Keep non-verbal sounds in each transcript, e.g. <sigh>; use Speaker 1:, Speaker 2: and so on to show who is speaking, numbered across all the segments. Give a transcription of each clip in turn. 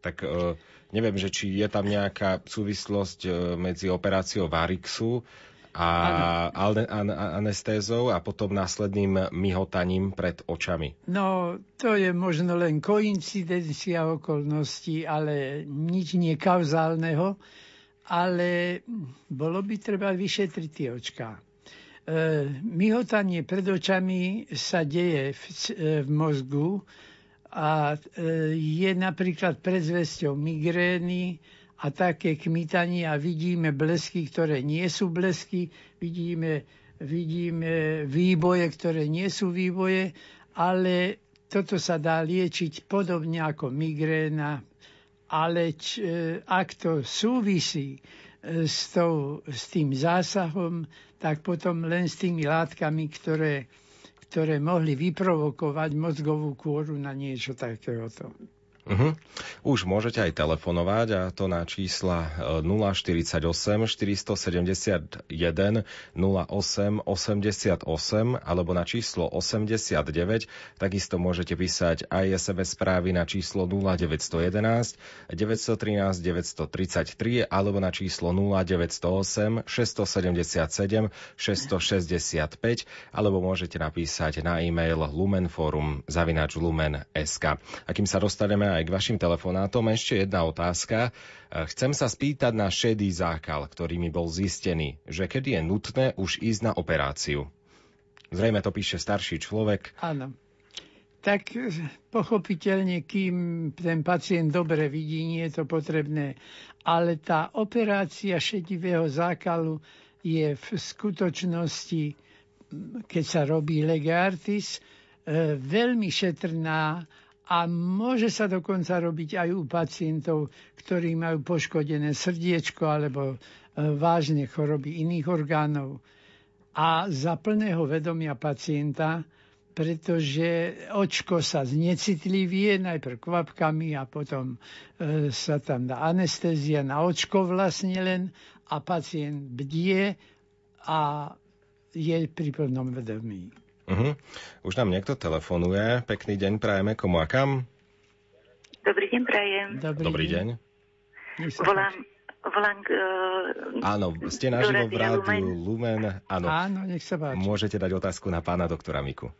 Speaker 1: Tak e, neviem, že či je tam nejaká súvislosť e, medzi operáciou Varixu a anestézou a potom následným myhotaním pred očami.
Speaker 2: No, to je možno len koincidencia okolností, ale nič nie kauzálneho, ale bolo by treba vyšetriť tie očká. E, myhotanie pred očami sa deje v, e, v mozgu a e, je napríklad predzvesťou migrény, a také kmitanie a vidíme blesky, ktoré nie sú blesky, vidíme, vidíme výboje, ktoré nie sú výboje, ale toto sa dá liečiť podobne ako migréna, ale č, e, ak to súvisí e, s, tou, s tým zásahom, tak potom len s tými látkami, ktoré, ktoré mohli vyprovokovať mozgovú kôru na niečo takéhoto.
Speaker 1: Uh-huh. Už môžete aj telefonovať a to na čísla 048 471 08 88 alebo na číslo 89. Takisto môžete písať aj SMS správy na číslo 0911 913 933 alebo na číslo 0908 677 665 alebo môžete napísať na e-mail lumenforum zavinač lumen.sk. A kým sa dostaneme aj k vašim telefonátom. Ešte jedna otázka. E, chcem sa spýtať na šedý zákal, ktorý mi bol zistený, že kedy je nutné už ísť na operáciu. Zrejme to píše starší človek.
Speaker 2: Áno. Tak e, pochopiteľne, kým ten pacient dobre vidí, nie je to potrebné. Ale tá operácia šedivého zákalu je v skutočnosti, keď sa robí legartis, e, veľmi šetrná a môže sa dokonca robiť aj u pacientov, ktorí majú poškodené srdiečko alebo e, vážne choroby iných orgánov. A za plného vedomia pacienta, pretože očko sa znecitlivie najprv kvapkami a potom e, sa tam dá anestézia na očko vlastne len a pacient bdie a je pri plnom vedomí.
Speaker 1: Uh-huh. Už nám niekto telefonuje. Pekný deň prajeme komu a kam?
Speaker 3: Dobrý deň prajem.
Speaker 1: Dobrý, Dobrý deň.
Speaker 3: Volám, volám uh,
Speaker 1: Áno, ste naživo v rádiu Lumen. Lumen. Áno.
Speaker 2: Áno, nech sa páči.
Speaker 1: Môžete dať otázku na pána doktora Miku.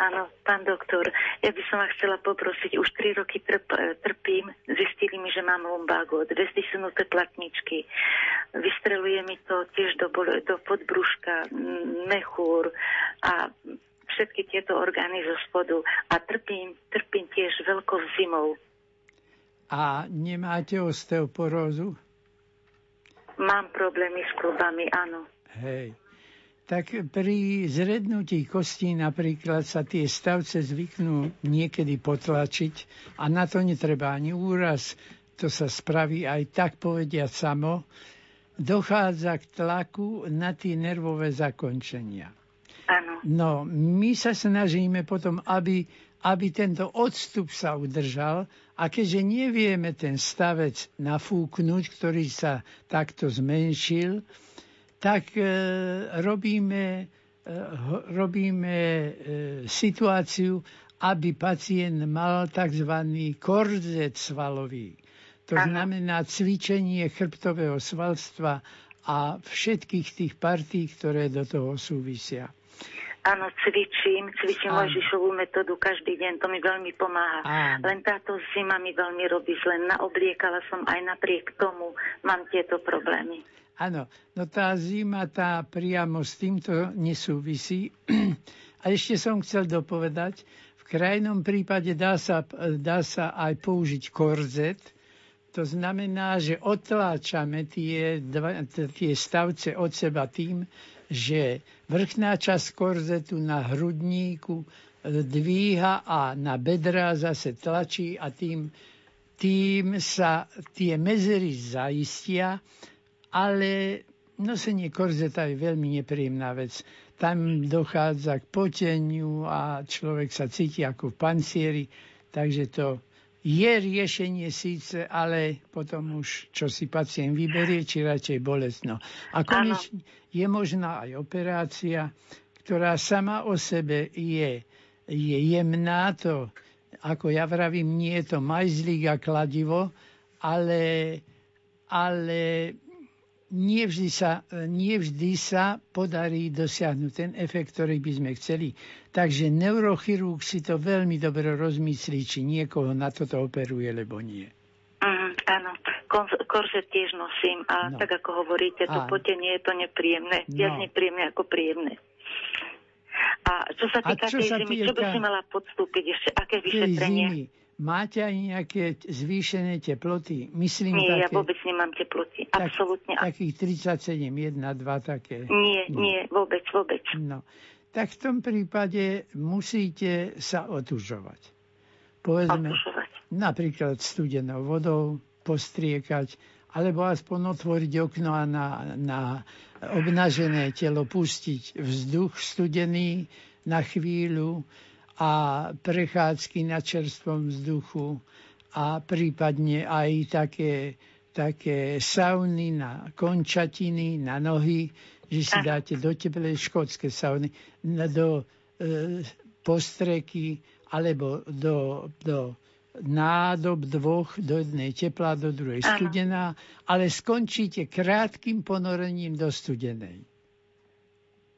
Speaker 3: Áno, pán doktor, ja by som vás chcela poprosiť, už 3 roky trp, trpím, zistili mi, že mám lumbágo, dve stisnuté platničky, vystreluje mi to tiež do, do podbruška, mechúr a všetky tieto orgány zo spodu a trpím, trpím tiež veľkou zimou.
Speaker 2: A nemáte osteoporózu?
Speaker 3: Mám problémy s klubami, áno.
Speaker 2: Hej tak pri zrednutí kostí napríklad sa tie stavce zvyknú niekedy potlačiť a na to netreba ani úraz, to sa spraví aj tak povedia samo, dochádza k tlaku na tie nervové zakončenia.
Speaker 3: Áno.
Speaker 2: No, my sa snažíme potom, aby, aby tento odstup sa udržal a keďže nevieme ten stavec nafúknuť, ktorý sa takto zmenšil, tak e, robíme, e, robíme e, situáciu, aby pacient mal tzv. korzet svalový. To ano. znamená cvičenie chrbtového svalstva a všetkých tých partí, ktoré do toho súvisia.
Speaker 3: Áno, cvičím, cvičím Mojžišovú metódu každý deň, to mi veľmi pomáha. Áno. Len táto zima mi veľmi robí zle. Naobliekala som aj napriek tomu, mám tieto problémy.
Speaker 2: Áno, no tá zima tá priamo s týmto nesúvisí. <clears throat> A ešte som chcel dopovedať, v krajnom prípade dá sa, dá sa aj použiť korzet, to znamená, že otláčame tie, dva, tie stavce od seba tým, že vrchná časť korzetu na hrudníku dvíha a na bedra zase tlačí a tým, tým sa tie mezery zaistia ale nosenie korzeta je veľmi nepríjemná vec. Tam dochádza k poteniu a človek sa cíti ako v pancieri, takže to je riešenie síce, ale potom už čo si pacient vyberie, či radšej bolestno. A konečne je možná aj operácia, ktorá sama o sebe je, je jemná, to ako ja vravím, nie je to majzlík a kladivo, ale, ale nie vždy, sa, nie vždy sa podarí dosiahnuť ten efekt, ktorý by sme chceli. Takže neurochirurg si to veľmi dobre rozmyslí, či niekoho na toto operuje, lebo nie.
Speaker 3: Mm, áno, korzet tiež nosím a no. tak ako hovoríte, to potenie je to nepríjemné. No. Viac nepríjemné ako príjemné. A čo sa týka čo tej zimy, týka... čo by si mala podstúpiť ešte? Aké vyšetrenie? Zimy
Speaker 2: Máte aj nejaké zvýšené teploty? Myslím,
Speaker 3: nie,
Speaker 2: také,
Speaker 3: ja vôbec nemám teploty. Tak, Absolútne.
Speaker 2: Takých 37, 1, 2 také.
Speaker 3: Nie, nie, nie, vôbec, vôbec.
Speaker 2: No. Tak v tom prípade musíte sa otužovať. Povedzme, otužovať. napríklad studenou vodou postriekať, alebo aspoň otvoriť okno a na, na obnažené telo pustiť vzduch studený na chvíľu, a prechádzky na čerstvom vzduchu a prípadne aj také, také sauny na končatiny, na nohy, že si dáte do teplej škótske sauny, do e, postreky alebo do, do nádob dvoch, do jednej teplá, do druhej studená, ale skončíte krátkým ponorením do studenej.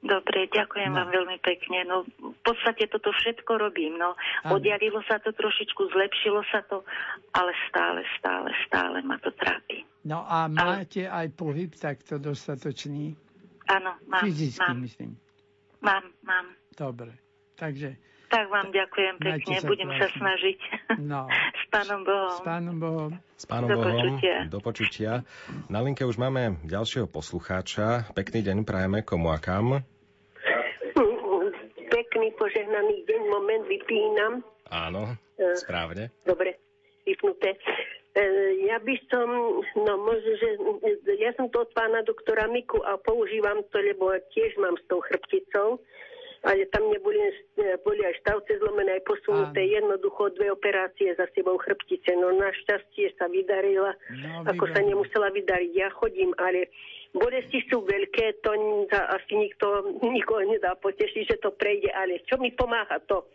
Speaker 3: Dobre, ďakujem no. vám veľmi pekne. No, v podstate toto všetko robím. No, odjalilo sa to trošičku, zlepšilo sa to, ale stále, stále, stále ma to trápi.
Speaker 2: No a máte ale... aj pohyb takto dostatočný?
Speaker 3: Áno, mám.
Speaker 2: Fyzicky, mám. myslím.
Speaker 3: Mám, mám.
Speaker 2: Dobre, takže...
Speaker 3: Tak vám ďakujem pekne, sa budem sa snažiť.
Speaker 2: No. <laughs>
Speaker 3: S pánom Bohom.
Speaker 2: S pánom Bohom.
Speaker 1: S pánom do Bohom. Počutia. Do počutia. Na linke už máme ďalšieho poslucháča. Pekný deň prajeme komu a kam
Speaker 4: požehnaný deň. Moment, vypínam.
Speaker 1: Áno, e, správne.
Speaker 4: Dobre, vypnuté. E, ja by som, no možno, že ja som to od pána doktora Miku a používam to, lebo tiež mám s tou chrbticou, ale tam neboli boli aj štavce zlomené, aj posunuté, Áno. jednoducho dve operácie za sebou chrbtice. No našťastie sa vydarila, no, ako sa nemusela vydariť. Ja chodím, ale Bolesti sú veľké, to asi nikto, nikoho nedá potešiť, že to prejde, ale čo mi pomáha to?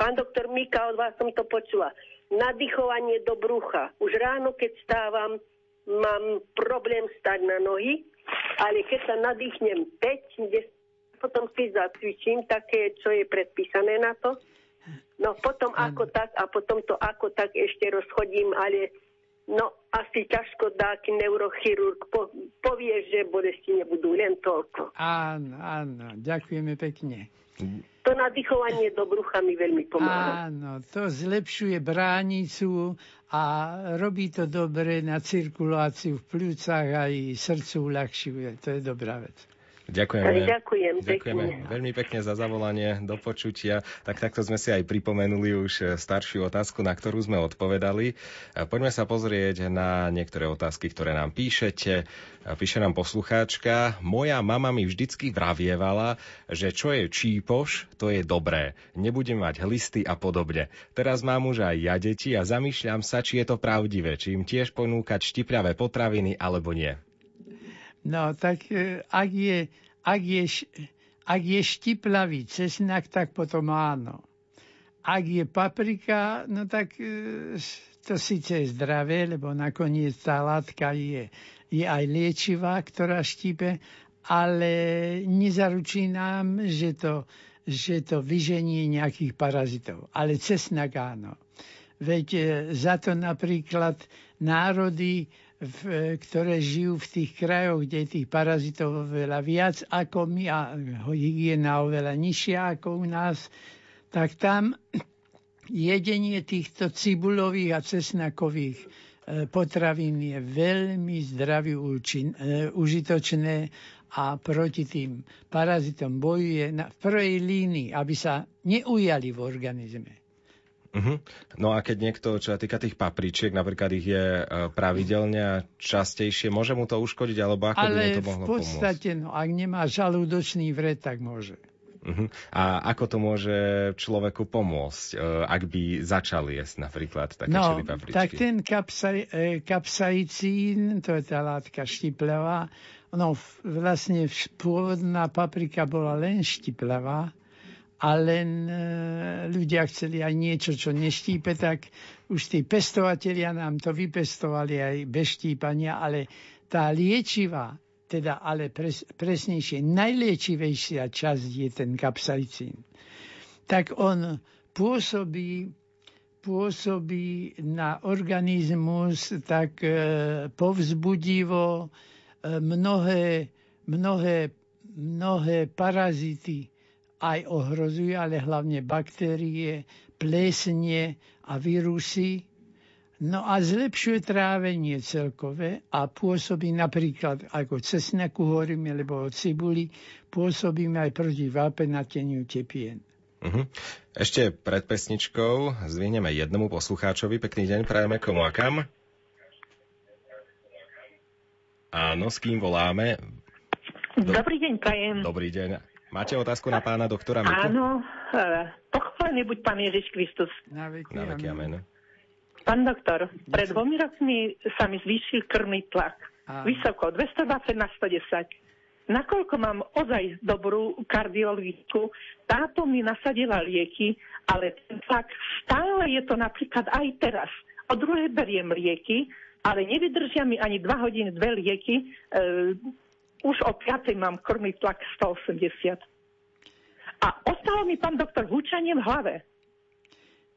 Speaker 4: Pán doktor Mika, od vás som to počula. Nadýchovanie do brucha. Už ráno, keď stávam, mám problém stať na nohy, ale keď sa nadýchnem 5, 10, potom si zacvičím také, čo je predpísané na to. No potom ako tak a potom to ako tak ešte rozchodím, ale No, asi ťažko dáky neurochirurg po, povie, že bolesti nebudú, len toľko.
Speaker 2: Áno, áno, ďakujeme pekne.
Speaker 4: To nadýchovanie do brucha mi veľmi pomáha.
Speaker 2: Áno, to zlepšuje bránicu a robí to dobre na cirkuláciu v pľúcach aj srdcu uľahčuje. To je dobrá vec.
Speaker 1: Ďakujeme.
Speaker 4: Ďakujem,
Speaker 1: Ďakujeme pekne. veľmi pekne za zavolanie do počutia. Tak takto sme si aj pripomenuli už eh, staršiu otázku, na ktorú sme odpovedali. Eh, poďme sa pozrieť na niektoré otázky, ktoré nám píšete. Eh, píše nám poslucháčka. Moja mama mi vždycky vravievala, že čo je čípoš, to je dobré. Nebudem mať hlisty a podobne. Teraz mám už aj ja deti a zamýšľam sa, či je to pravdivé, či im tiež ponúkať štipľavé potraviny alebo nie.
Speaker 2: No tak e, ak je, ak je, ak je štiplavý cesnak, tak potom áno. Ak je paprika, no tak e, to síce je zdravé, lebo nakoniec tá látka je, je aj liečivá, ktorá štípe, ale nezaručí nám, že to, že to vyženie nejakých parazitov. Ale cesnak áno. Veď e, za to napríklad národy v, ktoré žijú v tých krajoch, kde je tých parazitov oveľa viac ako my a hygiena oveľa nižšia ako u nás, tak tam jedenie týchto cibulových a cesnakových e, potravín je veľmi zdraví e, užitočné a proti tým parazitom bojuje na, v prvej línii, aby sa neujali v organizme.
Speaker 1: Uh-huh. No a keď niekto, čo sa týka tých papričiek, napríklad ich je e, pravidelne a častejšie, môže mu to uškodiť, alebo ako
Speaker 2: Ale
Speaker 1: by mu to mohlo
Speaker 2: v podstate, pomôcť? no, ak nemá žalúdočný vred, tak môže.
Speaker 1: Uh-huh. A ako to môže človeku pomôcť, e, ak by začal jesť napríklad také
Speaker 2: no,
Speaker 1: čili papričky?
Speaker 2: tak ten kapsaj, e, kapsaicín, to je tá látka štiplevá, no vlastne pôvodná paprika bola len štiplevá, a len e, ľudia chceli aj niečo, čo neštípe, tak už tí pestovatelia nám to vypestovali aj bez štípania, ale tá liečivá, teda ale pres, presnejšie, najliečivejšia časť je ten kapsaicín. Tak on pôsobí, pôsobí na organizmus tak e, povzbudivo e, mnohé, mnohé, mnohé parazity aj ohrozuje, ale hlavne baktérie, plesne a vírusy. No a zlepšuje trávenie celkové a pôsobí napríklad ako cesnaku hovoríme, alebo od cibuli, pôsobíme aj proti vápenateniu tepien.
Speaker 1: Uh-huh. Ešte pred pesničkou zvieneme jednomu poslucháčovi. Pekný deň, prajeme komu a kam? Áno, s kým voláme?
Speaker 5: Do... Dobrý deň, prajem.
Speaker 1: Dobrý deň. Máte otázku na pána doktora Miku?
Speaker 5: Áno, e, pochválený buď pán Ježiš Kristus.
Speaker 2: Na veky,
Speaker 1: na veky amen.
Speaker 5: Pán doktor, pred dvomi rokmi sa mi zvýšil krvný tlak. Áno. Vysoko, 220 na 110. Nakoľko mám ozaj dobrú kardiologičku, táto mi nasadila lieky, ale ten tlak stále je to napríklad aj teraz. O druhej beriem lieky, ale nevydržia mi ani 2 hodiny dve lieky. E, už o 5. mám krvný tlak 180. A ostalo mi, pán doktor, húčanie v hlave.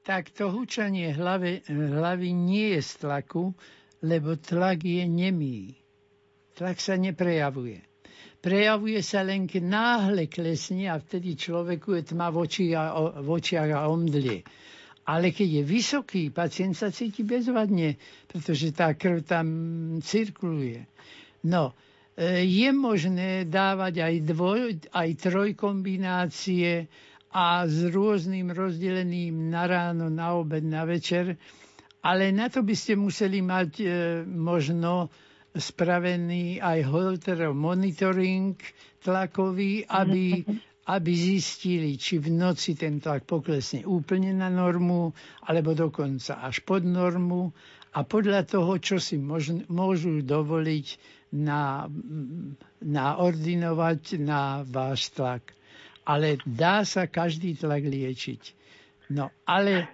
Speaker 2: Tak to húčanie hlavy, hlavy nie je z tlaku, lebo tlak je nemý. Tlak sa neprejavuje. Prejavuje sa len, keď náhle klesne a vtedy človeku je tma v, oči a, v očiach a omdlie. Ale keď je vysoký, pacient sa cíti bezvadne, pretože tá krv tam cirkuluje. No, je možné dávať aj, dvoj, aj trojkombinácie a s rôznym rozdelením na ráno, na obed, na večer, ale na to by ste museli mať e, možno spravený aj Holterov monitoring tlakový, aby, aby zistili, či v noci ten tlak poklesne úplne na normu, alebo dokonca až pod normu. A podľa toho, čo si môžu, môžu dovoliť, na, naordinovať na váš tlak. Ale dá sa každý tlak liečiť. No ale,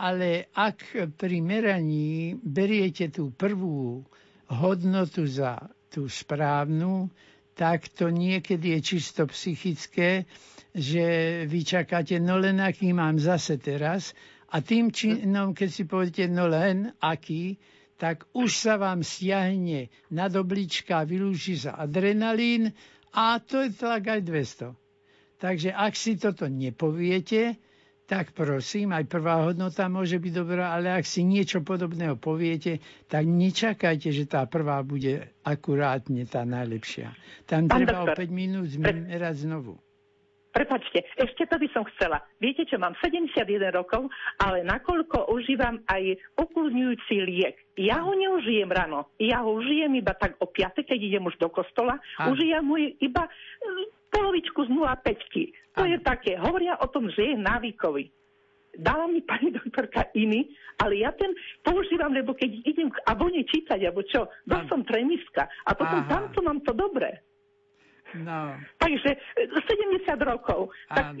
Speaker 2: ale ak pri meraní beriete tú prvú hodnotu za tú správnu, tak to niekedy je čisto psychické, že vy čakáte, no len aký mám zase teraz. A tým činom, keď si poviete, no len aký, tak už sa vám stiahne nad oblička, vylúči sa adrenalín a to je tlak aj 200. Takže ak si toto nepoviete, tak prosím, aj prvá hodnota môže byť dobrá, ale ak si niečo podobného poviete, tak nečakajte, že tá prvá bude akurátne tá najlepšia. Tam Pán treba doktor, o 5 minút zmerať znovu.
Speaker 5: Prepačte, ešte to by som chcela. Viete čo, mám 71 rokov, ale nakoľko užívam aj ukludňujúci liek. Ja ho neužijem ráno. Ja ho užijem iba tak o 5, keď idem už do kostola. A. Užijem ho iba mm, polovičku z 0,5. To a. je také. Hovoria o tom, že je návykový. Dala mi pani doktorka iný, ale ja ten používam, lebo keď idem k abone čítať, alebo čo, dosť som tremiska a potom Aha. tamto mám to dobré.
Speaker 2: No.
Speaker 5: Takže 70 e, rokov. Tak,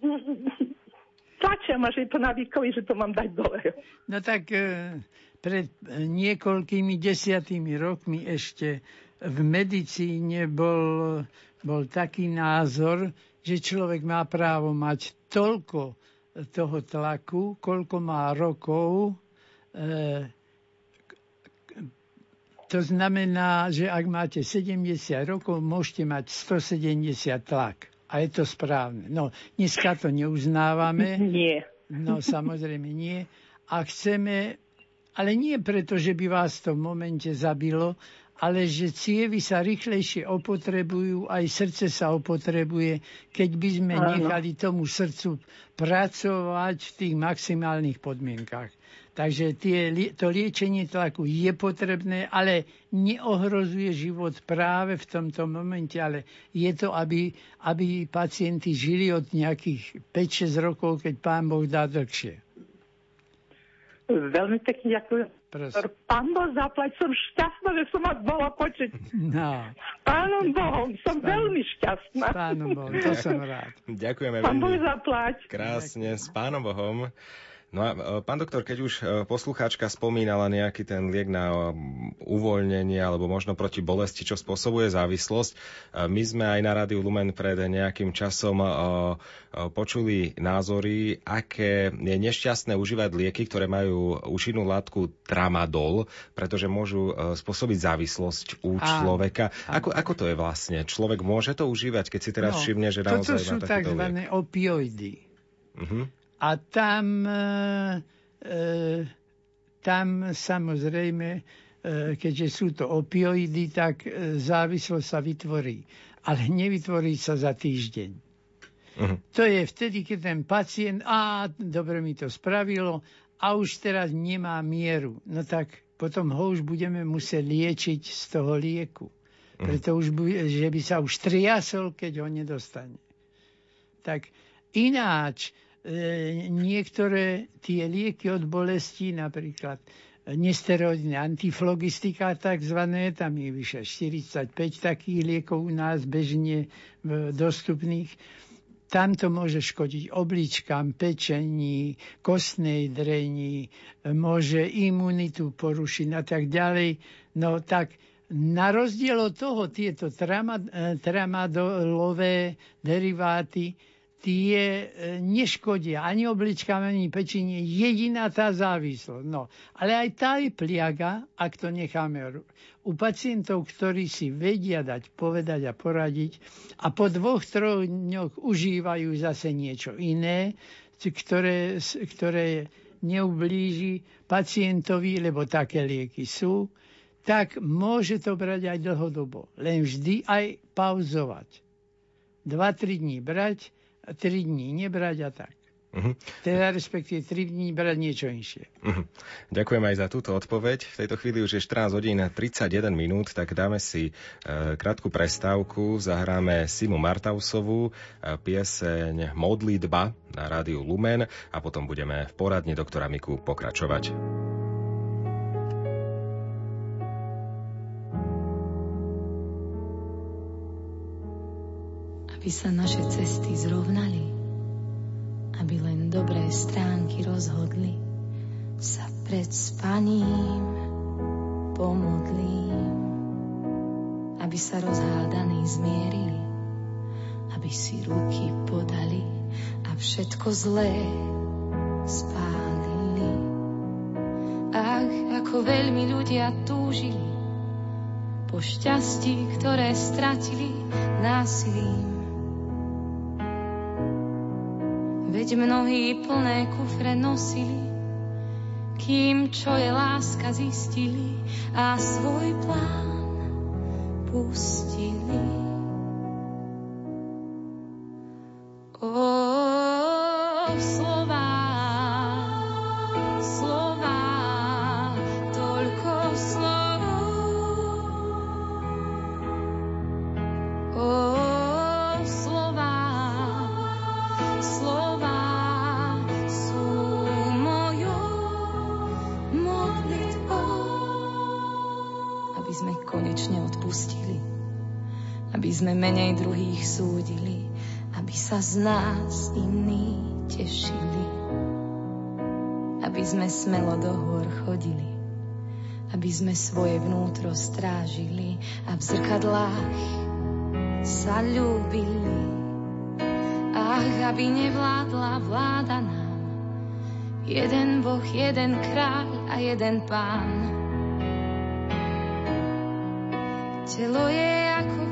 Speaker 5: <laughs> tlačia ma, že je to návykový, že to mám dať dole.
Speaker 2: No tak e, pred niekoľkými desiatými rokmi ešte v medicíne bol, bol taký názor, že človek má právo mať toľko toho tlaku, koľko má rokov, e, to znamená, že ak máte 70 rokov, môžete mať 170 tlak. A je to správne. No, dneska to neuznávame.
Speaker 5: Nie.
Speaker 2: No, samozrejme nie. A chceme, ale nie preto, že by vás to v momente zabilo, ale že cievy sa rýchlejšie opotrebujú, aj srdce sa opotrebuje, keď by sme Áno. nechali tomu srdcu pracovať v tých maximálnych podmienkach. Takže tie, to liečenie tlaku je potrebné, ale neohrozuje život práve v tomto momente, ale je to, aby, aby pacienti žili od nejakých 5-6 rokov, keď pán Boh dá dlhšie.
Speaker 5: Veľmi pekne ďakujem. Prosím. Pán Boh zaplať, som šťastná, že som vás bola počuť. No. S pánom Bohom, som Pán... veľmi šťastná.
Speaker 2: S pánom Bohom, to som rád.
Speaker 1: Ďakujeme
Speaker 5: Pán Boh zaplať.
Speaker 1: Krásne, s pánom Bohom. No a e, pán doktor, keď už e, poslucháčka spomínala nejaký ten liek na e, uvoľnenie alebo možno proti bolesti, čo spôsobuje závislosť, my sme aj na Rádiu Lumen pred nejakým časom počuli názory, aké je nešťastné užívať lieky, ktoré majú účinnú látku tramadol, pretože môžu spôsobiť závislosť u človeka. Ako, ako to je vlastne? Človek môže to užívať, keď si teraz no, všimne, že naozaj
Speaker 2: toto sú tzv. opioidy. Uh-huh. A tam, e, e, tam samozrejme, e, keďže sú to opioidy, tak závislosť sa vytvorí. Ale nevytvorí sa za týždeň. Uh-huh. To je vtedy, keď ten pacient, a dobre mi to spravilo, a už teraz nemá mieru. No tak potom ho už budeme musieť liečiť z toho lieku. Uh-huh. Preto už bude, že by sa už triasol, keď ho nedostane. Tak ináč, niektoré tie lieky od bolesti, napríklad nesteroidné antiflogistika takzvané, tam je vyše 45 takých liekov u nás bežne dostupných. Tam to môže škodiť obličkám, pečení, kostnej drení, môže imunitu porušiť a tak ďalej. No tak na rozdiel od toho tieto tramadolové deriváty tie e, neškodia ani obličkám, ani pečenie. Jediná tá závislosť. No, ale aj tá je pliaga, ak to necháme u pacientov, ktorí si vedia dať povedať a poradiť a po dvoch, troch dňoch užívajú zase niečo iné, ktoré, ktoré neublíži pacientovi, lebo také lieky sú, tak môže to brať aj dlhodobo. Len vždy aj pauzovať. 2-3 dní brať, 3 dní nebrať a tak. Uh-huh. Teda respektíve 3 dní brať niečo inšie.
Speaker 1: Uh-huh. Ďakujem aj za túto odpoveď. V tejto chvíli už je 14 hodín 31 minút, tak dáme si e, krátku prestávku. Zahráme Simu Martausovú, e, pieseň Modlitba na rádiu Lumen a potom budeme v poradni doktora Miku pokračovať.
Speaker 6: Aby sa naše cesty zrovnali, aby len dobré stránky rozhodli, sa pred spaním pomodlím, aby sa rozhádaní zmierili, aby si ruky podali a všetko zlé spálili. Ach, ako veľmi ľudia túžili po šťastí, ktoré stratili násilím Veď mnohí plné kufre nosili, kým čo je láska zistili a svoj plán pustili. Z nás iní tešili, aby sme smelo do hôr chodili, aby sme svoje vnútro strážili a v zrkadlách sa ľúbili. Ach, aby nevládla vláda nám, jeden Boh, jeden kráľ a jeden pán. Telo je ako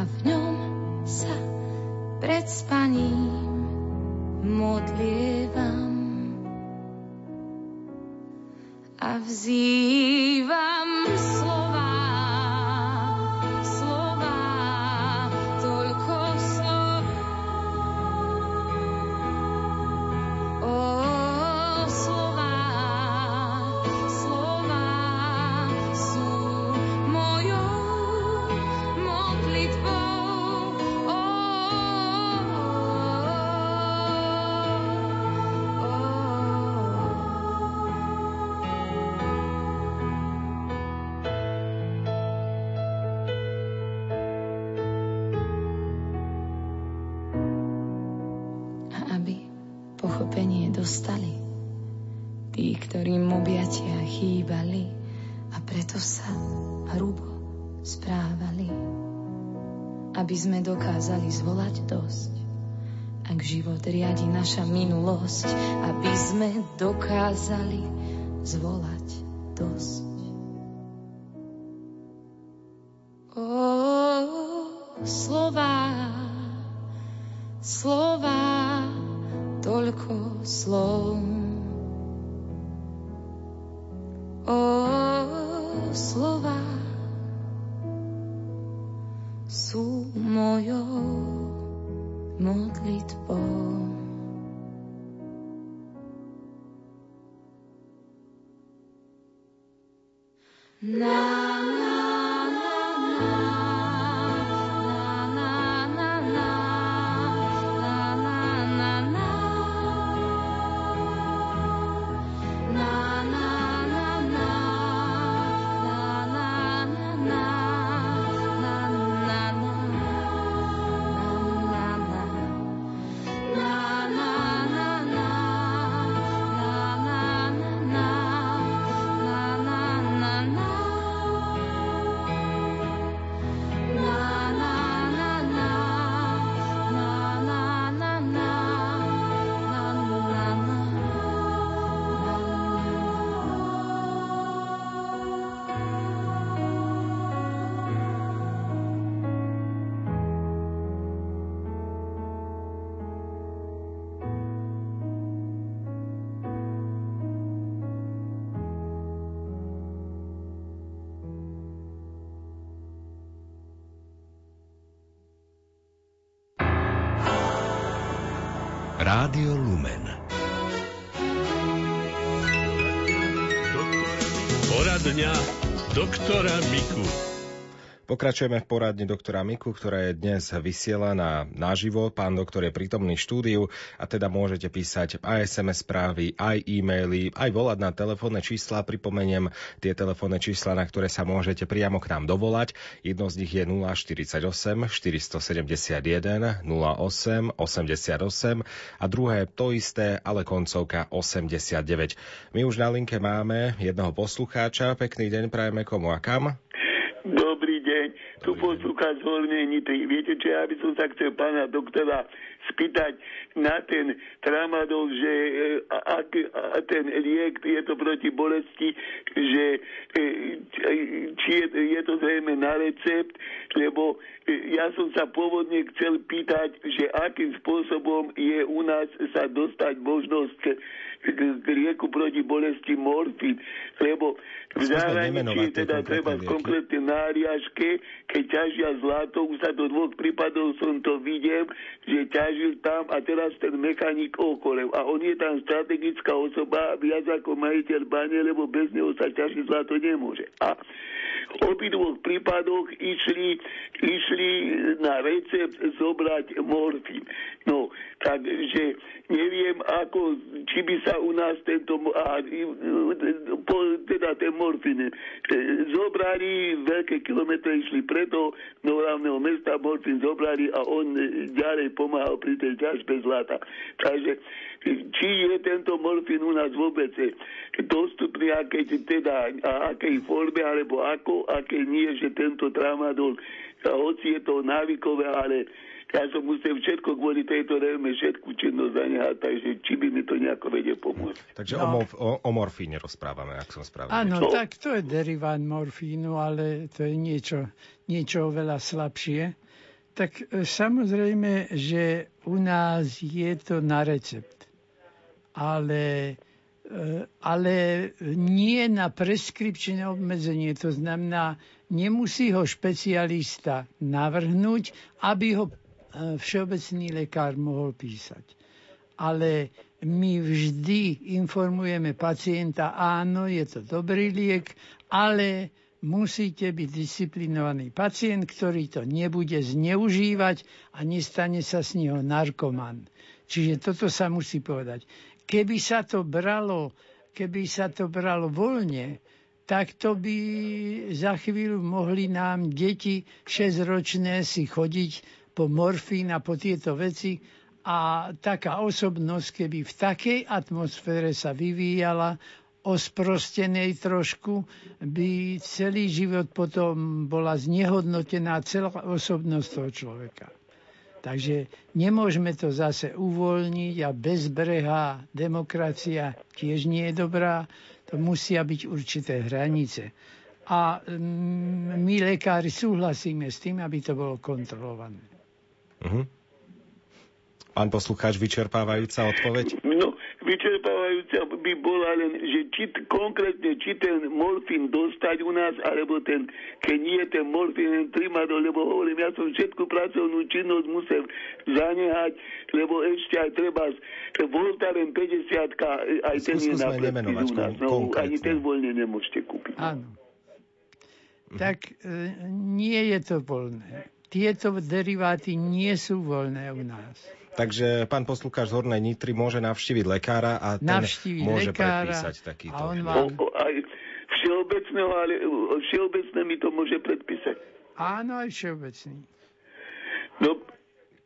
Speaker 6: a v ňom pred spaním modlievam. A vzývam sme dokázali zvolať dosť, ak život riadi naša minulosť, aby sme dokázali zvolať dosť. slova, slova, toľko slov. O slova mojou modlitbou.
Speaker 7: Rádio Lumen. Poradňa doktora Miku.
Speaker 1: Pokračujeme v poradni doktora Miku, ktorá je dnes vysielaná naživo. Pán doktor je prítomný štúdiu a teda môžete písať aj SMS správy, aj e-maily, aj volať na telefónne čísla. Pripomeniem tie telefónne čísla, na ktoré sa môžete priamo k nám dovolať. Jedno z nich je 048 471 08 88 a druhé to isté, ale koncovka 89. My už na linke máme jedného poslucháča. Pekný deň prajeme komu a kam?
Speaker 8: Tu poslúcha z Hornej Nitry. Viete, čo ja by som sa chcel pána doktora spýtať na ten tramadol, že e, a, a ten liek je to proti bolesti, že e, či je, je to zrejme na recept, lebo e, ja som sa pôvodne chcel pýtať, že akým spôsobom je u nás sa dostať možnosť k lieku proti bolesti morfín, lebo v zahraničí teda treba v konkrétnej náriažke, keď ťažia zlato, už sa do dvoch prípadov som to videl, že ťažil tam a teraz ten mechanik okolo. A on je tam strategická osoba, viac ako majiteľ bane, lebo bez neho sa ťažiť zlato nemôže. A v obidvoch prípadoch išli, išli na recept zobrať morfín. No, takže neviem, ako, či by sa u nás tento, a, po, teda ten morfín, e, zobrali, veľké kilometre išli preto do hlavného mesta, morfín zobrali a on ďalej pomáhal pri tej ťažbe zlata. Takže či je tento morfín u nás vôbec dostupný, aké, teda, a akej forme, alebo ako, aké nie, že tento tramadol, hoci je to návykové, ale ja som musel všetko kvôli tejto revme všetku činnosť zanehať, takže či by mi to nejako vedie pomôcť.
Speaker 1: Takže no. o, mof, o, o morfíne rozprávame, ak som správne.
Speaker 2: Áno, no. tak to je derivát morfínu, ale to je niečo, niečo oveľa slabšie. Tak e, samozrejme, že u nás je to na recept. Ale e, ale nie na preskripčné obmedzenie. To znamená, nemusí ho špecialista navrhnúť, aby ho všeobecný lekár mohol písať. Ale my vždy informujeme pacienta, áno, je to dobrý liek, ale musíte byť disciplinovaný pacient, ktorý to nebude zneužívať a nestane sa z neho narkoman. Čiže toto sa musí povedať. Keby sa to bralo, keby sa to bralo voľne, tak to by za chvíľu mohli nám deti 6-ročné si chodiť po morfín po tieto veci a taká osobnosť, keby v takej atmosfére sa vyvíjala, osprostenej trošku, by celý život potom bola znehodnotená celá osobnosť toho človeka. Takže nemôžeme to zase uvoľniť a bezbrehá demokracia tiež nie je dobrá. To musia byť určité hranice. A mm, my lekári súhlasíme s tým, aby to bolo kontrolované. Uh-huh.
Speaker 1: Pán poslucháč, vyčerpávajúca odpoveď?
Speaker 8: No, vyčerpávajúca by bola len, že či konkrétne, či ten morfín dostať u nás, alebo ten, keď nie ten morfín, ten trimadol, lebo hovorím, ja som všetku pracovnú činnosť musel zanehať, lebo ešte aj treba Voltaren 50 aj ten je na u nás. No, ani ten voľne nemôžete kúpiť.
Speaker 2: Áno. Tak e, nie je to voľné. Tieto deriváty nie sú voľné u nás.
Speaker 1: Takže pán poslucháč z Hornej Nitry môže navštíviť lekára a ten Navštíviť môže lekára, predpísať takýto. A on
Speaker 8: aj všeobecného, ale všeobecné mi to môže predpísať.
Speaker 2: Áno, aj všeobecný.
Speaker 8: No,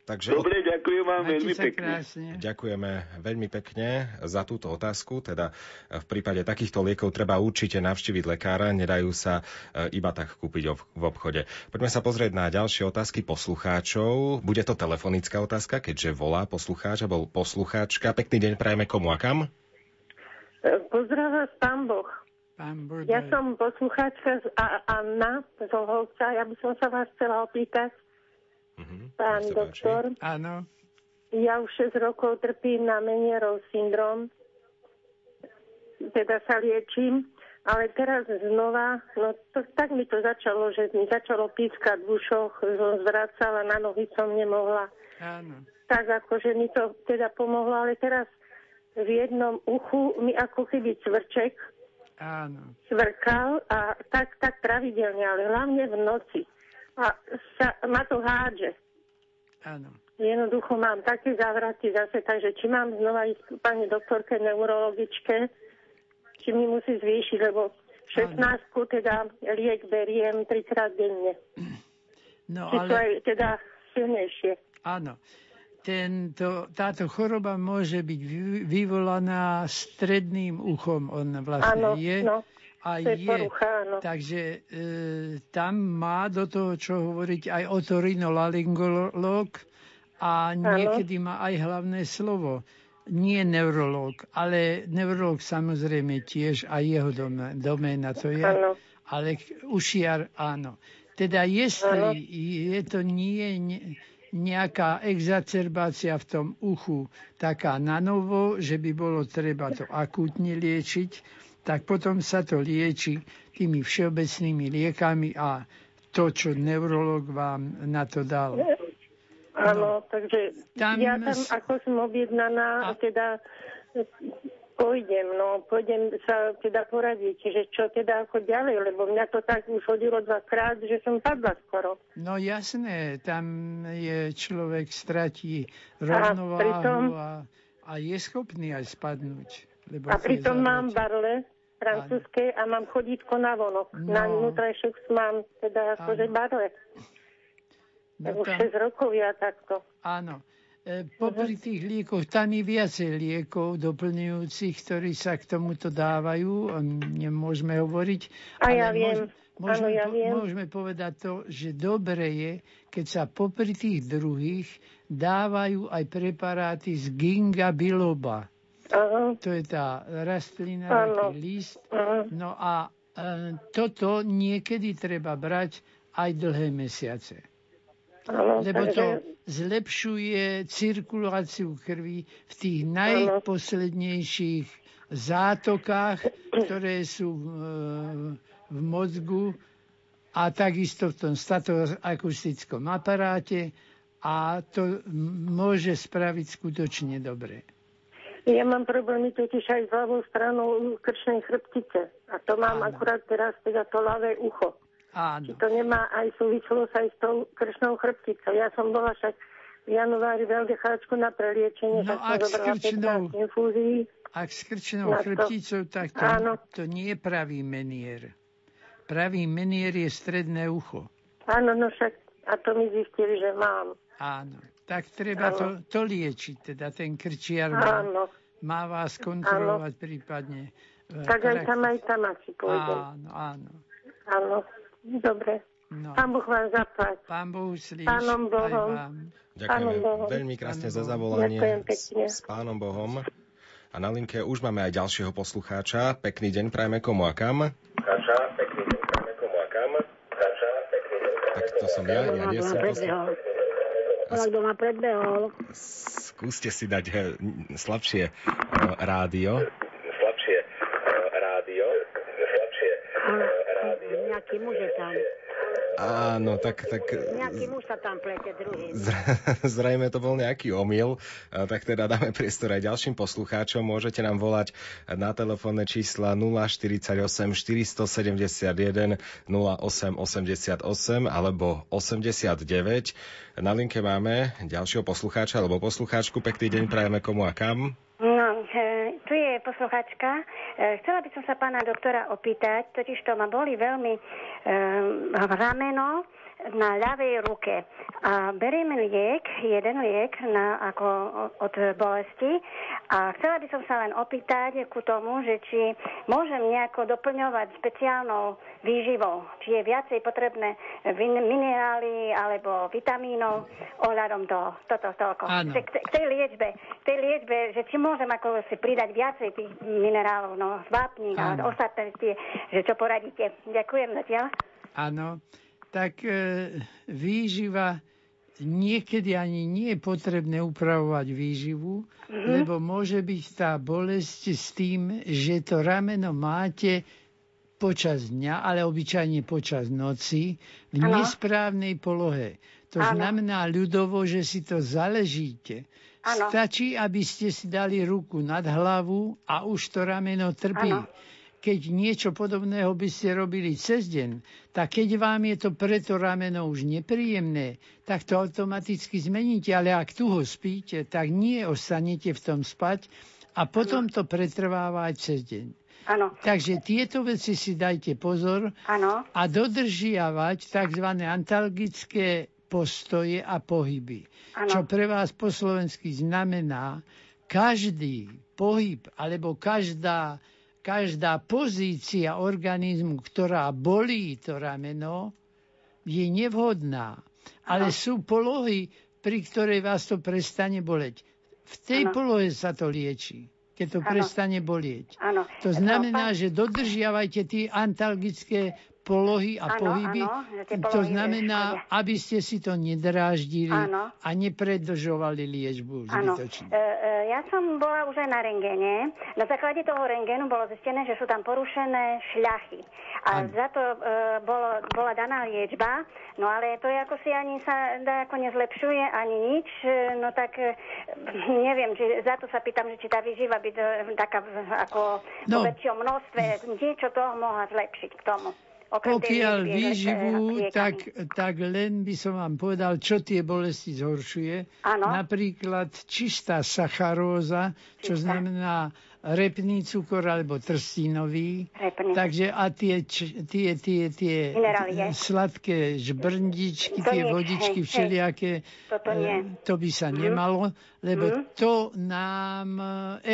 Speaker 8: Takže Dobre, ďakujem vám veľmi pekne.
Speaker 1: Krásne. Ďakujeme veľmi pekne za túto otázku. Teda v prípade takýchto liekov treba určite navštíviť lekára, nedajú sa e, iba tak kúpiť v obchode. Poďme sa pozrieť na ďalšie otázky poslucháčov. Bude to telefonická otázka, keďže volá poslucháč alebo poslucháčka. Pekný deň prajeme komu a kam?
Speaker 9: Pozdravujem pán Boh. Pán ja som poslucháčka z Anna z Ohovca. Ja by som sa vás chcela opýtať, Mm-hmm. Pán doktor.
Speaker 2: Áno.
Speaker 9: Ja už 6 rokov trpím na Menierov syndrom. Teda sa liečím. Ale teraz znova, no to, tak mi to začalo, že mi začalo pískať v ušoch, som zvracala, na nohy som nemohla.
Speaker 2: Áno.
Speaker 9: Tak akože mi to teda pomohlo, ale teraz v jednom uchu mi ako keby cvrček
Speaker 2: Áno.
Speaker 9: svrkal a tak, tak pravidelne, ale hlavne v noci a sa, ma to hádže.
Speaker 2: Áno.
Speaker 9: Jednoducho mám také závraty zase, takže či mám znova ísť pani doktorke neurologičke, či mi musí zvýšiť, lebo 16 teda liek beriem trikrát denne.
Speaker 2: No,
Speaker 9: či
Speaker 2: ale...
Speaker 9: to je teda silnejšie.
Speaker 2: Áno. Tento, táto choroba môže byť vyvolaná stredným uchom. On vlastne
Speaker 9: ano,
Speaker 2: je.
Speaker 9: No
Speaker 2: a
Speaker 9: je. No.
Speaker 2: Takže e, tam má do toho, čo hovoriť aj otorinolaryngolog a niekedy má aj hlavné slovo. Nie neurolog, ale neurolog samozrejme tiež a jeho doména to je.
Speaker 9: Ano.
Speaker 2: Ale ušiar áno. Teda jestli ano. je to nie nejaká exacerbácia v tom uchu taká na novo, že by bolo treba to akútne liečiť, tak potom sa to lieči tými všeobecnými liekami a to, čo neurolog vám na to dal.
Speaker 9: Áno, no, takže tam... ja tam, ako som objednaná, a... teda pôjdem, no, pôjdem sa teda poradiť, že čo teda ako ďalej, lebo mňa to tak už hodilo dvakrát, že som padla skoro.
Speaker 2: No jasné, tam je človek stratí rovnováhu a, pritom... a, a je schopný aj spadnúť. Lebo
Speaker 9: a pritom mám barle, francúzske a mám chodítko na vonok. No. Na vnútrajšok mám teda akože barle. No Už tam... 6 rokov ja takto.
Speaker 2: Áno. E, popri tých liekoch, tam je viacej liekov doplňujúcich, ktorí sa k tomuto dávajú, nemôžeme hovoriť.
Speaker 9: A ja viem.
Speaker 2: Môžeme,
Speaker 9: Áno, ja viem.
Speaker 2: môžeme povedať to, že dobre je, keď sa popri tých druhých dávajú aj preparáty z ginga biloba.
Speaker 9: Aha.
Speaker 2: To je tá rastlina, taký list. Aha. No a e, toto niekedy treba brať aj dlhé mesiace.
Speaker 9: Ano,
Speaker 2: lebo takže... to zlepšuje cirkuláciu krvi v tých najposlednejších zátokách, ktoré sú v, e, v mozgu a takisto v tom statoakustickom aparáte a to môže spraviť skutočne dobre.
Speaker 9: Ja mám problémy totiž aj s ľavou stranou krčnej chrbtice. A to mám Áno. akurát teraz teda to ľavé ucho.
Speaker 2: Áno.
Speaker 9: Či to nemá aj súvislosť aj s tou krčnou chrbticou. Ja som bola však v januári v LDH na preliečenie, no, tak som zobrala krčnou, 15 infúzií.
Speaker 2: Ak s krčnou chrbticou, tak to, Áno. to nie je pravý menier. Pravý menier je stredné ucho.
Speaker 9: Áno, no však a to mi zistili, že mám.
Speaker 2: Áno. Tak treba to, to liečiť, teda ten krčiar má, má vás kontrolovať áno. prípadne.
Speaker 9: E, tak aj tam, aj tam asi pôjde.
Speaker 2: Áno, áno.
Speaker 9: Áno, dobre. No. Pán Boh vám zaplať.
Speaker 2: Pán Boh slíš.
Speaker 9: Pánom Bohom.
Speaker 1: Ďakujeme Bohom. veľmi krásne za zavolanie. S, s Pánom Bohom. A na linke už máme aj ďalšieho poslucháča. Pekný deň prajme komu a kam. Pekný deň prajme komu a kam. Tak to som ja, ja nie som poslucháč.
Speaker 10: Kto ma predbehol.
Speaker 1: Skúste si dať eh, slabšie uh, rádio.
Speaker 10: Slabšie uh, rádio. Slabšie uh, rádio. Nejaký muž je tam.
Speaker 1: Áno, tak... tak
Speaker 10: nejaký muž sa tam plete, druhý. <laughs>
Speaker 1: Zrejme to bol nejaký omyl, tak teda dáme priestor aj ďalším poslucháčom. Môžete nám volať na telefónne čísla 048 471 0888 alebo 89. Na linke máme ďalšieho poslucháča alebo poslucháčku. Pekný deň prajeme komu a kam.
Speaker 10: Posluchačka. E, chcela by som sa pána doktora opýtať, totiž to ma boli veľmi e, rameno na ľavej ruke. A beriem liek, jeden liek na, ako od bolesti a chcela by som sa len opýtať ku tomu, že či môžem nejako doplňovať špeciálnou výživou, či je viacej potrebné minerály alebo vitamínov ohľadom toho, toto toľko. K, k tej liečbe, k tej liečbe, že či môžem ako si pridať viacej tých minerálov, no, vápnik a ostatné tie, že čo poradíte. Ďakujem zatiaľ.
Speaker 2: Áno tak e, výživa niekedy ani nie je potrebné upravovať výživu, mm-hmm. lebo môže byť tá bolesť s tým, že to rameno máte počas dňa, ale obyčajne počas noci v ano. nesprávnej polohe. To ano. znamená ľudovo, že si to zaležíte. Ano. Stačí, aby ste si dali ruku nad hlavu a už to rameno trpí. Ano keď niečo podobného by ste robili cez deň, tak keď vám je to preto rameno už nepríjemné, tak to automaticky zmeníte. Ale ak tu ho spíte, tak nie ostanete v tom spať a potom to pretrváva aj cez deň.
Speaker 10: Ano.
Speaker 2: Takže tieto veci si dajte pozor
Speaker 10: ano.
Speaker 2: a dodržiavať tzv. antalgické postoje a pohyby. Ano. Čo pre vás po slovensky znamená, každý pohyb alebo každá každá pozícia organizmu, ktorá bolí to rameno, je nevhodná. Ale ano. sú polohy, pri ktorej vás to prestane boleť. V tej ano. polohe sa to lieči, keď to ano. prestane bolieť.
Speaker 10: Ano.
Speaker 2: To znamená, no, že dodržiavajte tie antalgické polohy a
Speaker 10: ano,
Speaker 2: pohyby.
Speaker 10: Ano,
Speaker 2: to znamená, aby ste si to nedráždili ano. a nepredržovali liečbu zbytočne.
Speaker 10: E, e, ja som bola už aj na rengene. Na základe toho rengenu bolo zistené, že sú tam porušené šľachy. A ano. za to e, bolo, bola daná liečba. No ale to je ako si ani sa ako nezlepšuje, ani nič. E, no tak e, neviem, či, za to sa pýtam, že či tá výživa by to, taká ako no. po väčšom množstve niečo toho mohla zlepšiť k tomu.
Speaker 2: Pokiaľ výživu, tak, tak len by som vám povedal, čo tie bolesti zhoršuje.
Speaker 10: Ano.
Speaker 2: Napríklad čistá sacharóza, čo znamená repný cukor alebo trstínový.
Speaker 10: Repný.
Speaker 2: Takže a tie, tie, tie, tie sladké žbrndičky, to tie nie, vodičky hej, všelijaké,
Speaker 10: hej.
Speaker 2: to by sa mm. nemalo, lebo mm. to nám e,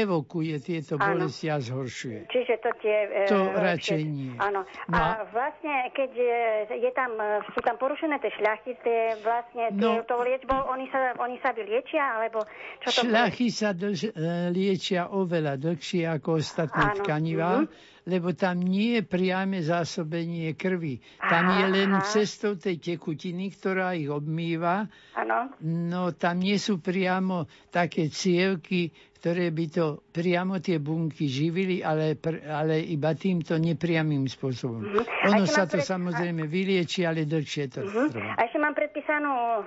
Speaker 2: evokuje tieto bolesti a zhoršuje.
Speaker 10: Čiže to tie...
Speaker 2: E, to radšej nie.
Speaker 10: Áno. No. A vlastne, keď e, je tam, sú tam porušené tie šľachy, tie vlastne no, to liečbou, oni sa, oni sa vyliečia, alebo čo to
Speaker 2: Šľachy sa dlž, liečia oveľa dlhšie dlhšie ako ostatné Áno. tkanivá, mm-hmm. lebo tam nie je priame zásobenie krvi. Tam je len aha. cestou tej tekutiny, ktorá ich obmýva.
Speaker 10: Áno.
Speaker 2: No tam nie sú priamo také cievky, ktoré by to priamo tie bunky živili, ale, ale iba týmto nepriamým spôsobom. Mm-hmm. Ono sa to pred... samozrejme vylieči, ale dlhšie to mm-hmm. trvá.
Speaker 10: A ešte mám predpísanú uh,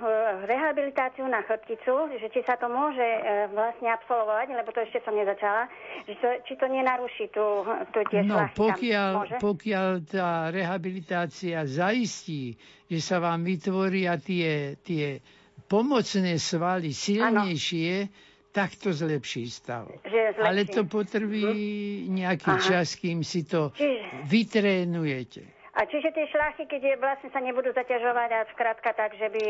Speaker 10: rehabilitáciu na chrbticu, že či sa to môže uh, vlastne absolvovať, lebo to ešte som nezačala, že to, či to nenaruší tú, tú tie
Speaker 2: No, pokiaľ, pokiaľ tá rehabilitácia zaistí, že sa vám vytvoria tie, tie pomocné svaly silnejšie, ano tak to zlepší stav.
Speaker 10: Zlepší.
Speaker 2: Ale to potrví uh-huh. nejaký Aha. čas, kým si to Čiže... vytrénujete.
Speaker 10: A čiže tie šlachy, keď vlastne sa nebudú zaťažovať a skrátka tak, že by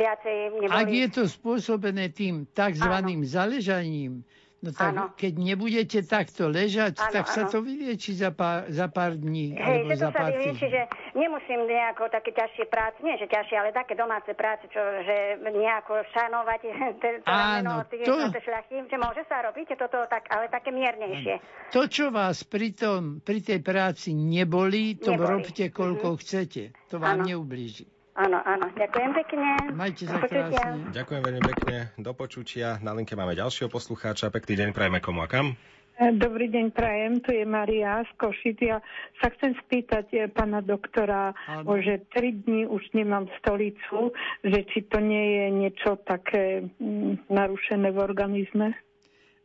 Speaker 10: viacej neboli...
Speaker 2: Ak je to spôsobené tým takzvaným zaležaním, No tak ano. keď nebudete takto ležať, ano, tak sa to vylieči za pár, za pár dní.
Speaker 10: Hej, že
Speaker 2: to
Speaker 10: sa vylieči, že nemusím nejako také ťažšie práce, nie že ťažšie, ale také domáce práce, čo, že nejako šanovať <laughs> to rameno, to... šľachy, že môže sa robiť toto, tak, ale také miernejšie.
Speaker 2: To, čo vás pri, tom, pri tej práci nebolí, to nebolí. robte koľko mm-hmm. chcete. To vám ano. neublíži.
Speaker 10: Áno, áno, ďakujem pekne.
Speaker 2: Majte sa krásne.
Speaker 1: Ďakujem veľmi pekne. Do počutia. Na linke máme ďalšieho poslucháča. Pekný deň prajeme komu a kam.
Speaker 11: Dobrý deň, prajem. Tu je Maria z Košic. Ja sa chcem spýtať e, pána doktora, o, že tri dní už nemám stolicu, že či to nie je niečo také mm, narušené v organizme?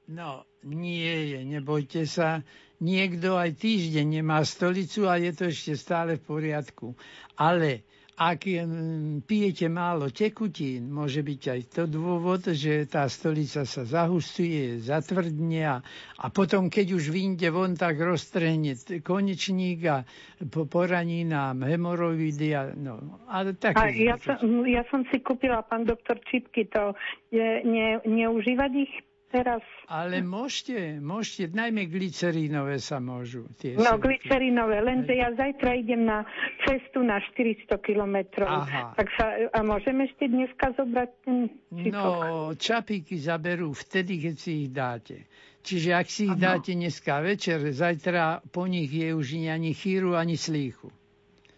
Speaker 2: No, nie je, nebojte sa. Niekto aj týždeň nemá stolicu a je to ešte stále v poriadku. Ale ak pijete málo tekutín, môže byť aj to dôvod, že tá stolica sa zahustuje, zatvrdne a, potom, keď už vyjde von, tak roztrhne konečník a po, poraní nám hemoroidy. A, no,
Speaker 11: a, a ja, som, ja som si kúpila, pán doktor, čipky, to ne, neužívať ich teraz...
Speaker 2: Ale môžete, môžete, najmä glycerínové sa môžu. Tie
Speaker 11: no, glycerínové, lenže ja zajtra idem na cestu na 400 kilometrov. Tak sa, a môžem ešte dneska zobrať ten čipok?
Speaker 2: No, čapíky zaberú vtedy, keď si ich dáte. Čiže ak si ich Aha. dáte dneska večer, zajtra po nich je už ani chýru, ani slíchu.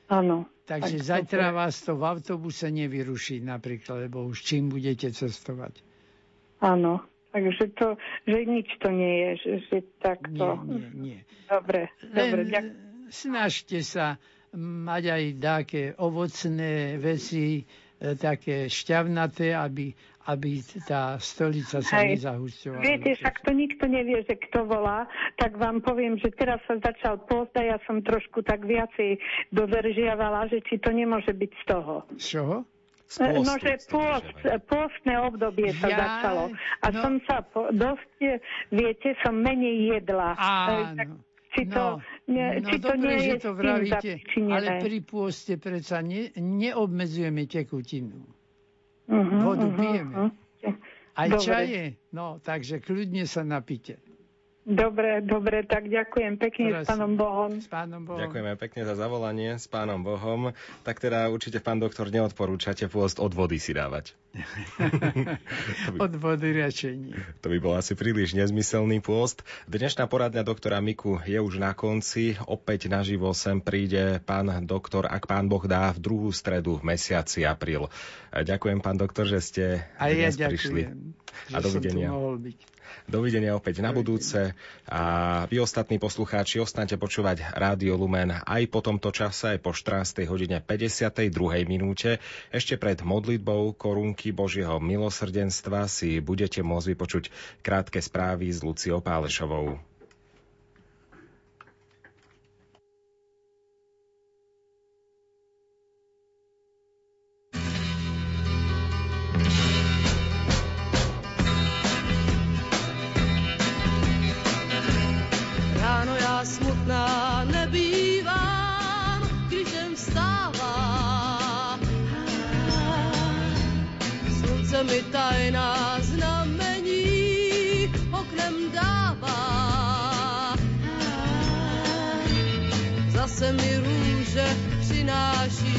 Speaker 11: Áno.
Speaker 2: Takže tak zajtra to... vás to v autobuse nevyruší napríklad, lebo už čím budete cestovať.
Speaker 11: Áno. Takže to, že nič to nie je, že, že takto.
Speaker 2: Nie, nie, nie.
Speaker 11: Dobre,
Speaker 2: Len dobre. Ďak... Snažte sa mať aj také ovocné veci, e, také šťavnaté, aby, aby tá stolica sa Hej. nezahusťovala.
Speaker 11: Viete, však to nikto nevie, že kto volá, tak vám poviem, že teraz sa začal post a ja som trošku tak viacej dodržiavala, že či to nemôže byť z toho.
Speaker 2: Z čoho?
Speaker 11: Postu, no, že post, postné obdobie sa ja, začalo. A no, som sa po, dosť, viete, som menej jedla.
Speaker 2: Áno. Tak, či to, no, ne, no či to dobre, nie že je to vravíte, ale pri pôste predsa ne, neobmedzujeme tekutinu. Uh-huh, Vodu uh-huh, pijeme. Uh-huh. Aj dobre. čaje. No, takže kľudne sa napite.
Speaker 11: Dobre, dobre, tak ďakujem pekne Prosím. s pánom Bohom.
Speaker 2: S pánom Bohom.
Speaker 1: Ďakujeme pekne za zavolanie s pánom Bohom. Tak teda určite, pán doktor, neodporúčate pôst od vody si dávať.
Speaker 2: by, <laughs> od vody radšej nie.
Speaker 1: To by bol asi príliš nezmyselný pôst. Dnešná poradňa doktora Miku je už na konci. Opäť naživo sem príde pán doktor, ak pán Boh dá, v druhú stredu v mesiaci apríl. Ďakujem, pán doktor, že ste
Speaker 2: A
Speaker 1: dnes
Speaker 2: ja
Speaker 1: prišli.
Speaker 2: Že a dovidenia. Som tu mohol byť.
Speaker 1: Dovidenia opäť na budúce a vy ostatní poslucháči ostaňte počúvať Rádio Lumen aj po tomto čase, aj po 14. hodine 52. minúte. Ešte pred modlitbou korunky Božieho milosrdenstva si budete môcť vypočuť krátke správy s Luciou Pálešovou.
Speaker 12: she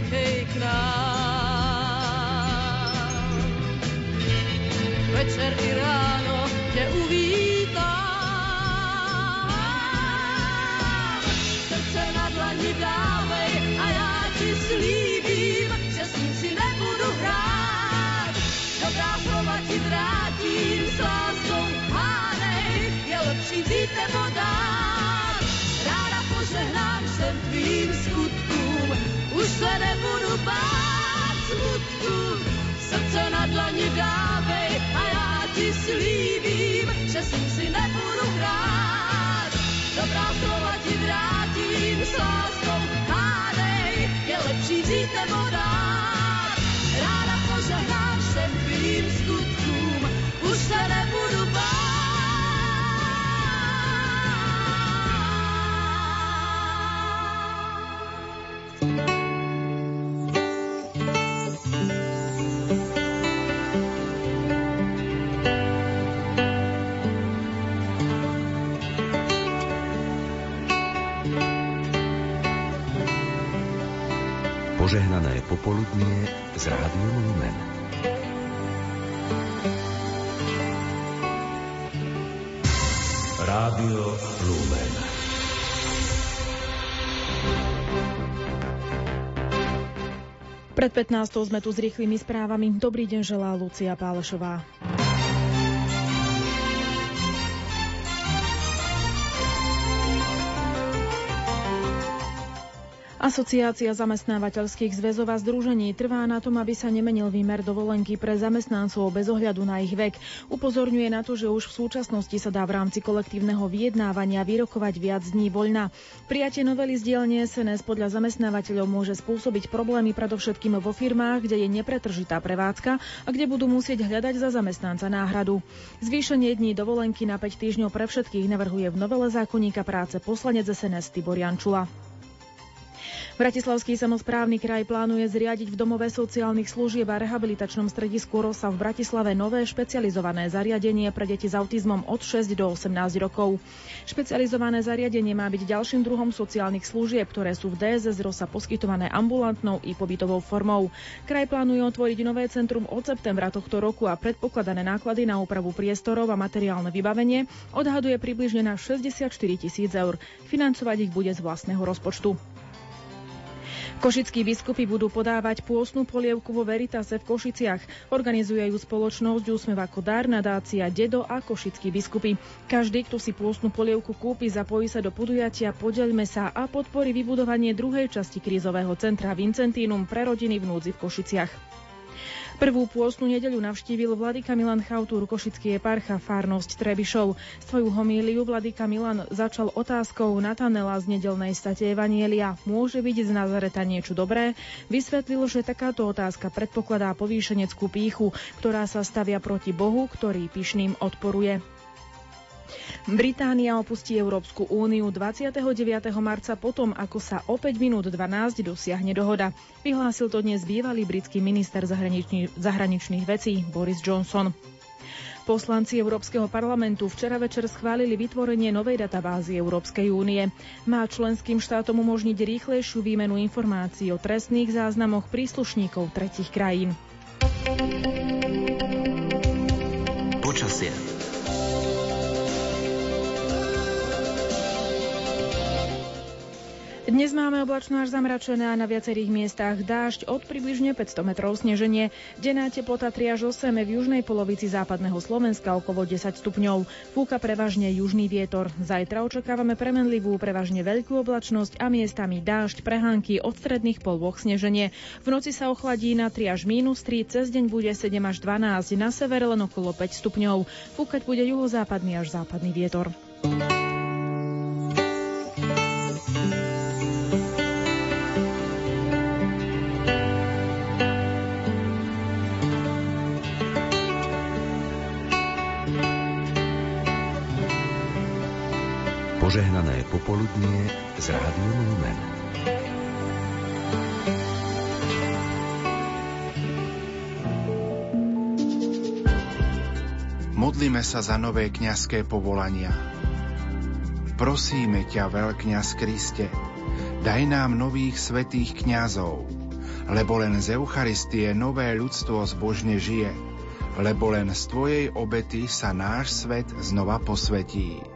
Speaker 12: gerekli now. Slíbím, že s ním si nebudu hrát. Dobrá slova ti vrátím s láskou, hádej, je lepší vzít nebo dát.
Speaker 13: Popoludnie z Rádiom Lumen. Rádio Lumen.
Speaker 14: Pred 15. sme tu s rýchlymi správami. Dobrý deň želá Lucia Pálešová. Asociácia zamestnávateľských zväzov a združení trvá na tom, aby sa nemenil výmer dovolenky pre zamestnancov bez ohľadu na ich vek. Upozorňuje na to, že už v súčasnosti sa dá v rámci kolektívneho vyjednávania vyrokovať viac dní voľna. Prijatie novely z dielne SNS podľa zamestnávateľov môže spôsobiť problémy predovšetkým vo firmách, kde je nepretržitá prevádzka a kde budú musieť hľadať za zamestnanca náhradu. Zvýšenie dní dovolenky na 5 týždňov pre všetkých navrhuje v novele zákonníka práce poslanec SNS Tibor Jančula. Bratislavský samozprávny kraj plánuje zriadiť v domove sociálnych služieb a rehabilitačnom stredisku Rosa v Bratislave nové špecializované zariadenie pre deti s autizmom od 6 do 18 rokov. Špecializované zariadenie má byť ďalším druhom sociálnych služieb, ktoré sú v DSS Rosa poskytované ambulantnou i pobytovou formou. Kraj plánuje otvoriť nové centrum od septembra tohto roku a predpokladané náklady na úpravu priestorov a materiálne vybavenie odhaduje približne na 64 tisíc eur. Financovať ich bude z vlastného rozpočtu. Košickí biskupy budú podávať pôsnu polievku vo Veritase v Košiciach. Organizuje ju spoločnosť Úsmev ako dar, nadácia Dedo a Košickí biskupy. Každý, kto si pôsnu polievku kúpi, zapojí sa do podujatia Podeľme sa a podporí vybudovanie druhej časti krízového centra Vincentínum pre rodiny v núdzi v Košiciach. Prvú pôstnu nedeľu navštívil vladyka Milan Chautúr, košický eparcha, Fárnosť Trebišov. Svoju homíliu vladyka Milan začal otázkou Natanela z nedelnej state Evanielia. Môže vidieť z Nazareta niečo dobré? Vysvetlil, že takáto otázka predpokladá povýšeneckú píchu, ktorá sa stavia proti Bohu, ktorý pyšným odporuje. Británia opustí Európsku úniu 29. marca potom, ako sa o 5 minút 12 dosiahne dohoda. Vyhlásil to dnes bývalý britský minister zahraničných, zahraničných vecí Boris Johnson. Poslanci Európskeho parlamentu včera večer schválili vytvorenie novej databázy Európskej únie. Má členským štátom umožniť rýchlejšiu výmenu informácií o trestných záznamoch príslušníkov tretich krajín. Počasie. Dnes máme oblačno až zamračené a na viacerých miestach dážď od približne 500 metrov sneženie. Denná teplota 3 až 8 v južnej polovici západného Slovenska okolo 10 stupňov. Fúka prevažne južný vietor. Zajtra očakávame premenlivú, prevažne veľkú oblačnosť a miestami dážď, prehánky od stredných polôch sneženie. V noci sa ochladí na 3 až minus 3, cez deň bude 7 až 12, na severe len okolo 5 stupňov. Fúkať bude juhozápadný až západný vietor.
Speaker 13: Požehnané popoludnie z Rádiom Lumen.
Speaker 15: Modlíme sa za nové kňazské povolania. Prosíme ťa, veľkňaz Kriste, daj nám nových svetých kňazov, lebo len z Eucharistie nové ľudstvo zbožne žije lebo len z Tvojej obety sa náš svet znova posvetí.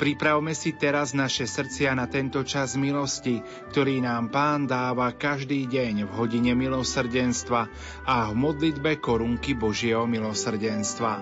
Speaker 15: Pripravme si teraz naše srdcia na tento čas milosti, ktorý nám Pán dáva každý deň v hodine milosrdenstva a v modlitbe korunky Božieho milosrdenstva.